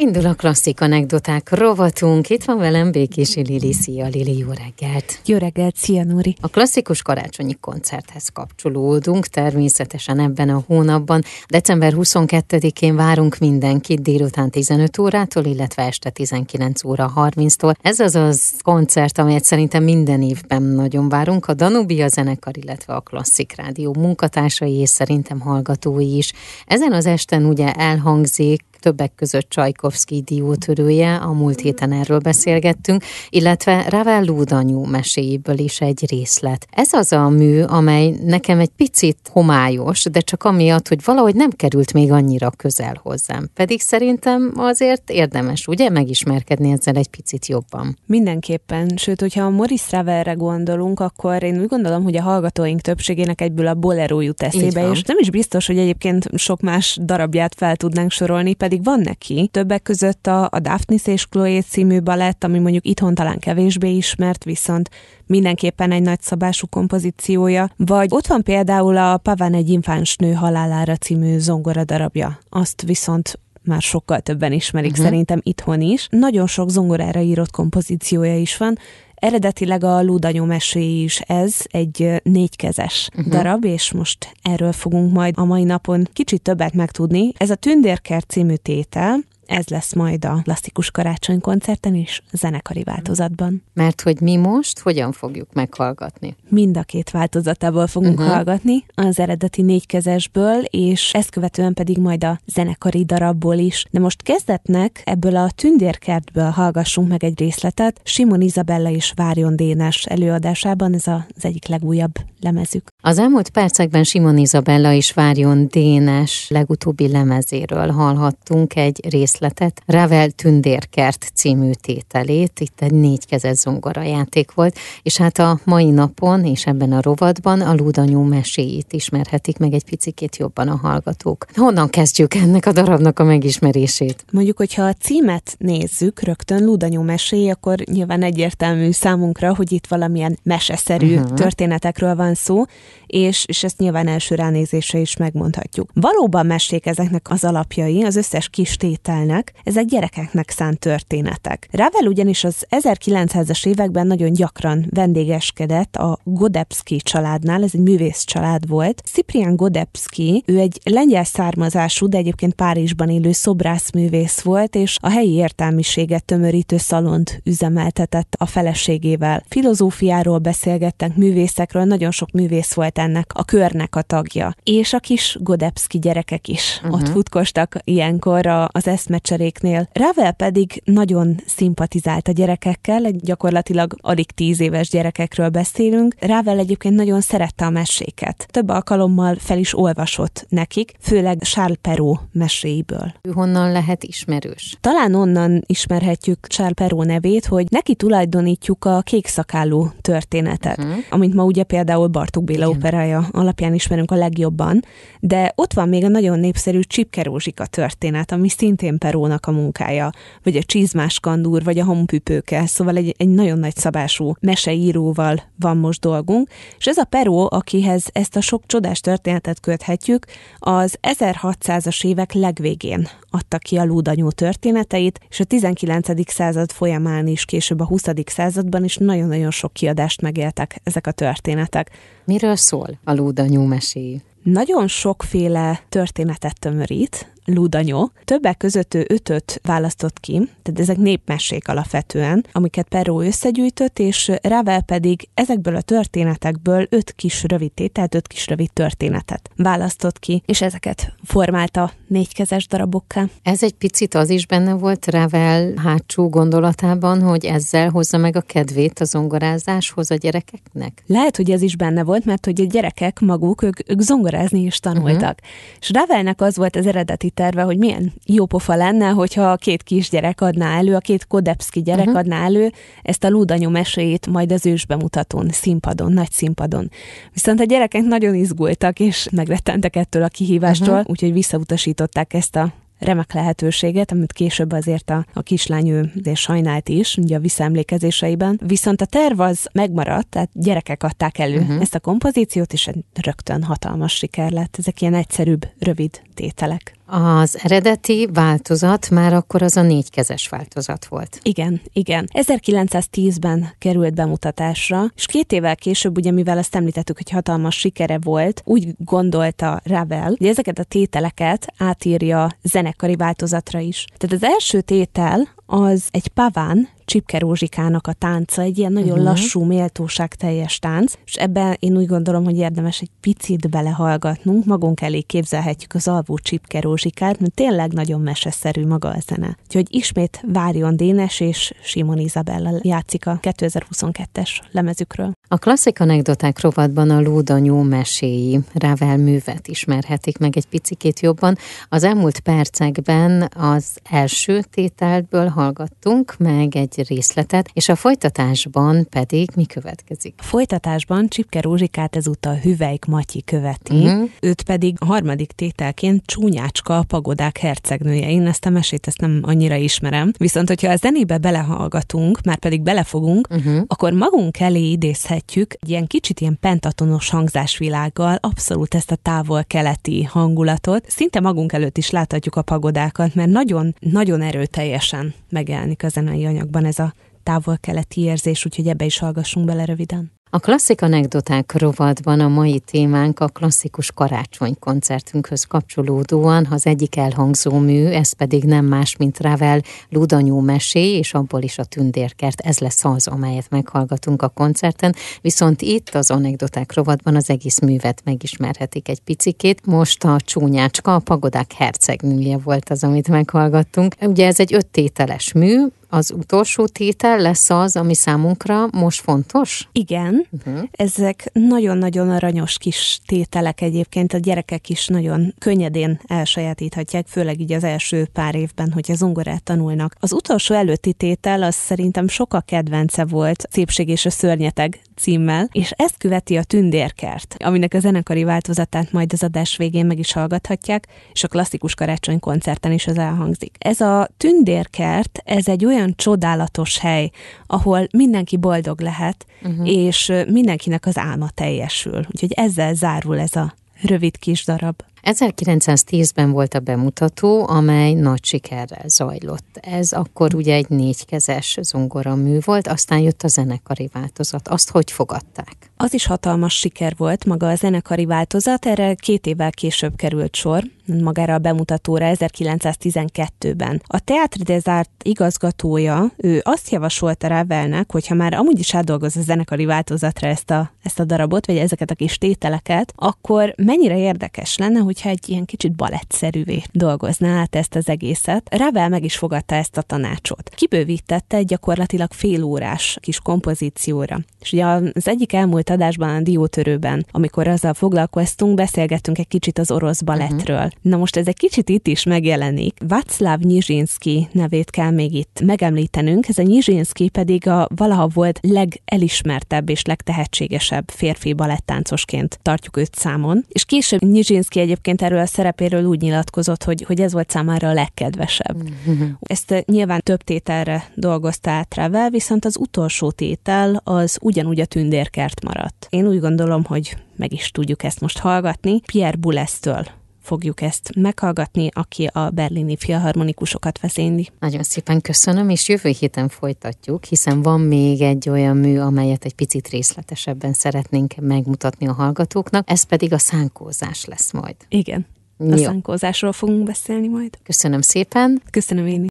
Indul a klasszik anekdoták rovatunk. Itt van velem Békési Lili. Szia Lili, jó reggelt! Jó reggelt, szia Nóri! A klasszikus karácsonyi koncerthez kapcsolódunk természetesen ebben a hónapban. December 22-én várunk mindenkit délután 15 órától, illetve este 19 óra 30-tól. Ez az az koncert, amelyet szerintem minden évben nagyon várunk. A Danubia zenekar, illetve a Klasszik Rádió munkatársai és szerintem hallgatói is. Ezen az esten ugye elhangzik többek között Csajkovszki diótörője, a múlt héten erről beszélgettünk, illetve Ravel Lúdanyú meséiből is egy részlet. Ez az a mű, amely nekem egy picit homályos, de csak amiatt, hogy valahogy nem került még annyira közel hozzám. Pedig szerintem azért érdemes, ugye, megismerkedni ezzel egy picit jobban. Mindenképpen, sőt, hogyha a Morris Ravelre gondolunk, akkor én úgy gondolom, hogy a hallgatóink többségének egyből a bolero jut eszébe, és nem is biztos, hogy egyébként sok más darabját fel tudnánk sorolni, pedig van neki. Többek között a, a Daphnis és Chloe című balett, ami mondjuk itthon talán kevésbé ismert, viszont mindenképpen egy nagyszabású kompozíciója, vagy ott van például a Pavan egy infáns nő halálára című zongora darabja. Azt viszont már sokkal többen ismerik uh-huh. szerintem itthon is. Nagyon sok zongorára írott kompozíciója is van, Eredetileg a Lúdanyó mesé is ez, egy négykezes uh-huh. darab, és most erről fogunk majd a mai napon kicsit többet megtudni. Ez a Tündérkert című tétel, ez lesz majd a klasszikus karácsonykoncerten is zenekari változatban. Mert hogy mi most hogyan fogjuk meghallgatni? Mind a két változatából fogunk uh-huh. hallgatni, az eredeti négykezesből, és ezt követően pedig majd a zenekari darabból is. De most kezdetnek ebből a tündérkertből hallgassunk meg egy részletet, Simon Izabella és Várjon Dénes előadásában, ez az egyik legújabb lemezük. Az elmúlt percekben Simon Izabella és Várjon Dénes legutóbbi lemezéről hallhattunk egy részletet, részletet, Ravel Tündérkert című tételét, itt egy négykezes zongora játék volt, és hát a mai napon és ebben a rovatban a Ludanyú meséit ismerhetik meg egy picikét jobban a hallgatók. Honnan kezdjük ennek a darabnak a megismerését? Mondjuk, hogyha a címet nézzük, rögtön Ludanyú meséi, akkor nyilván egyértelmű számunkra, hogy itt valamilyen meseszerű uh-huh. történetekről van szó, és, és ezt nyilván első ránézésre is megmondhatjuk. Valóban mesék ezeknek az alapjai, az összes kis tétel mesélnek, ezek gyerekeknek szánt történetek. Ravel ugyanis az 1900-as években nagyon gyakran vendégeskedett a Godepski családnál, ez egy művész család volt. Ciprian Godepski, ő egy lengyel származású, de egyébként Párizsban élő szobrászművész volt, és a helyi értelmiséget tömörítő szalont üzemeltetett a feleségével. Filozófiáról beszélgettek, művészekről, nagyon sok művész volt ennek a körnek a tagja. És a kis Godepski gyerekek is uh-huh. ott futkostak ilyenkor az eszme eszmecseréknél. Ravel pedig nagyon szimpatizált a gyerekekkel, egy gyakorlatilag alig tíz éves gyerekekről beszélünk. Ravel egyébként nagyon szerette a meséket. Több alkalommal fel is olvasott nekik, főleg Charles Perrault meséiből. Honnan lehet ismerős? Talán onnan ismerhetjük Charles Perrault nevét, hogy neki tulajdonítjuk a kék szakállú történetet, uh-huh. amit ma ugye például Bartók Béla. Operája alapján ismerünk a legjobban, de ott van még a nagyon népszerű Csipke Rózsika történet, ami szintén Perónak a munkája, vagy a Csizmás Kandúr, vagy a Honpüpőke, szóval egy, egy nagyon nagy szabású meseíróval van most dolgunk, és ez a Peró, akihez ezt a sok csodás történetet köthetjük, az 1600-as évek legvégén adta ki a lúdanyú történeteit, és a 19. század folyamán is, később a 20. században is nagyon-nagyon sok kiadást megéltek ezek a történetek. Miről szól a lúdanyú meséi? Nagyon sokféle történetet tömörít, Ludanyó. Többek között ő ötöt választott ki, tehát ezek népmesék alapvetően, amiket Peró összegyűjtött, és Ravel pedig ezekből a történetekből öt kis rövid tételt, öt kis rövid történetet választott ki, és ezeket formálta négykezes darabokká. Ez egy picit az is benne volt Ravel hátsó gondolatában, hogy ezzel hozza meg a kedvét a zongorázáshoz a gyerekeknek? Lehet, hogy ez is benne volt, mert hogy a gyerekek maguk, ők, ők zongorázni is tanultak. Uh-huh. És Ravelnek az volt az eredeti terve, hogy milyen jó pofa lenne, hogyha a két kisgyerek adná elő, a két Kodepski gyerek uh-huh. adná elő ezt a Lúdanyó meséjét majd az ősbemutatón, színpadon, nagy színpadon. Viszont a gyerekek nagyon izgultak, és megrettentek ettől a kihívástól, uh-huh. úgyhogy visszautasították ezt a remek lehetőséget, amit később azért a, a kislány ő sajnált is, ugye a visszaemlékezéseiben. Viszont a terv az megmaradt, tehát gyerekek adták elő uh-huh. ezt a kompozíciót, és rögtön hatalmas siker lett. Ezek ilyen egyszerűbb, rövid tételek. Az eredeti változat már akkor az a négykezes változat volt. Igen, igen. 1910-ben került bemutatásra, és két évvel később, ugye mivel azt említettük, hogy hatalmas sikere volt, úgy gondolta Ravel, hogy ezeket a tételeket átírja zenekari változatra is. Tehát az első tétel az egy paván, Csipke Rózsikának a tánca, egy ilyen nagyon uh-huh. lassú, méltóság teljes tánc, és ebben én úgy gondolom, hogy érdemes egy picit belehallgatnunk, magunk elé képzelhetjük az alvó Csipke Rózsikát, mert tényleg nagyon meseszerű maga a zene. Úgyhogy ismét Várjon Dénes és Simon Izabella játszik a 2022-es lemezükről. A klasszik anekdoták rovatban a Lúdanyó meséi Ravel művet ismerhetik meg egy picikét jobban. Az elmúlt percekben az első tételből hallgattunk meg egy részletet, és a folytatásban pedig mi következik? A folytatásban Csipke Rózsikát ezúttal Hüvelyk Matyi követi, uh-huh. őt pedig a harmadik tételként Csúnyácska a pagodák hercegnője. Én ezt a mesét ezt nem annyira ismerem, viszont hogyha a zenébe belehallgatunk, már pedig belefogunk, uh-huh. akkor magunk elé idézhetjük egy ilyen kicsit ilyen pentatonos hangzásvilággal, abszolút ezt a távol-keleti hangulatot. Szinte magunk előtt is láthatjuk a pagodákat, mert nagyon, nagyon erőteljesen megjelenik a zenei anyagban ez a távol-keleti érzés, úgyhogy ebbe is hallgassunk bele röviden. A klasszik anekdoták rovatban a mai témánk a klasszikus karácsonykoncertünkhöz kapcsolódóan, az egyik elhangzó mű, ez pedig nem más, mint Ravel Ludanyú mesé, és abból is a tündérkert, ez lesz az, amelyet meghallgatunk a koncerten, viszont itt az anekdoták rovatban az egész művet megismerhetik egy picikét. Most a csúnyácska, a pagodák hercegnője volt az, amit meghallgattunk. Ugye ez egy öttételes mű, az utolsó tétel lesz az, ami számunkra most fontos? Igen. Uh-huh. Ezek nagyon-nagyon aranyos kis tételek egyébként, a gyerekek is nagyon könnyedén elsajátíthatják, főleg így az első pár évben, hogy az zongorát tanulnak. Az utolsó előtti tétel az szerintem sokkal kedvence volt, Szépség és a szörnyeteg címmel, és ezt követi a Tündérkert, aminek a zenekari változatát majd az adás végén meg is hallgathatják, és a klasszikus karácsony koncerten is az elhangzik. Ez a Tündérkert, ez egy olyan csodálatos hely, ahol mindenki boldog lehet, uh-huh. és mindenkinek az álma teljesül. Úgyhogy ezzel zárul ez a rövid kis darab. 1910-ben volt a bemutató, amely nagy sikerrel zajlott. Ez akkor ugye egy négykezes zongoramű volt, aztán jött a zenekari változat. Azt hogy fogadták? Az is hatalmas siker volt maga a zenekari változat, erre két évvel később került sor, magára a bemutatóra 1912-ben. A Teatre des Arts igazgatója, ő azt javasolta Ravelnek, hogyha már amúgy is átdolgoz a zenekari változatra ezt a, ezt a darabot, vagy ezeket a kis tételeket, akkor mennyire érdekes lenne, hogyha egy ilyen kicsit balettszerűvé dolgozná át ezt az egészet. Ravel meg is fogadta ezt a tanácsot. Kibővítette egy gyakorlatilag fél órás kis kompozícióra. És ugye az egyik elmúlt adásban, a diótörőben, amikor azzal foglalkoztunk, beszélgettünk egy kicsit az orosz balettről. Uh-huh. Na most ez egy kicsit itt is megjelenik. Václav Nyizsinski nevét kell még itt megemlítenünk. Ez a Nyizsinski pedig a valaha volt legelismertebb és legtehetségesebb férfi balettáncosként tartjuk őt számon. És később Nyizsinski egyébként erről a szerepéről úgy nyilatkozott, hogy, hogy ez volt számára a legkedvesebb. Uh-huh. Ezt eh, nyilván több tételre dolgozta át Ravel, viszont az utolsó tétel az ugyanúgy a tündérkert maradt. Én úgy gondolom, hogy meg is tudjuk ezt most hallgatni. Pierre Boulez-től fogjuk ezt meghallgatni, aki a berlini filharmonikusokat vezényli. Nagyon szépen köszönöm, és jövő héten folytatjuk, hiszen van még egy olyan mű, amelyet egy picit részletesebben szeretnénk megmutatni a hallgatóknak, ez pedig a szánkózás lesz majd. Igen. A Jó. szánkózásról fogunk beszélni majd. Köszönöm szépen. Köszönöm én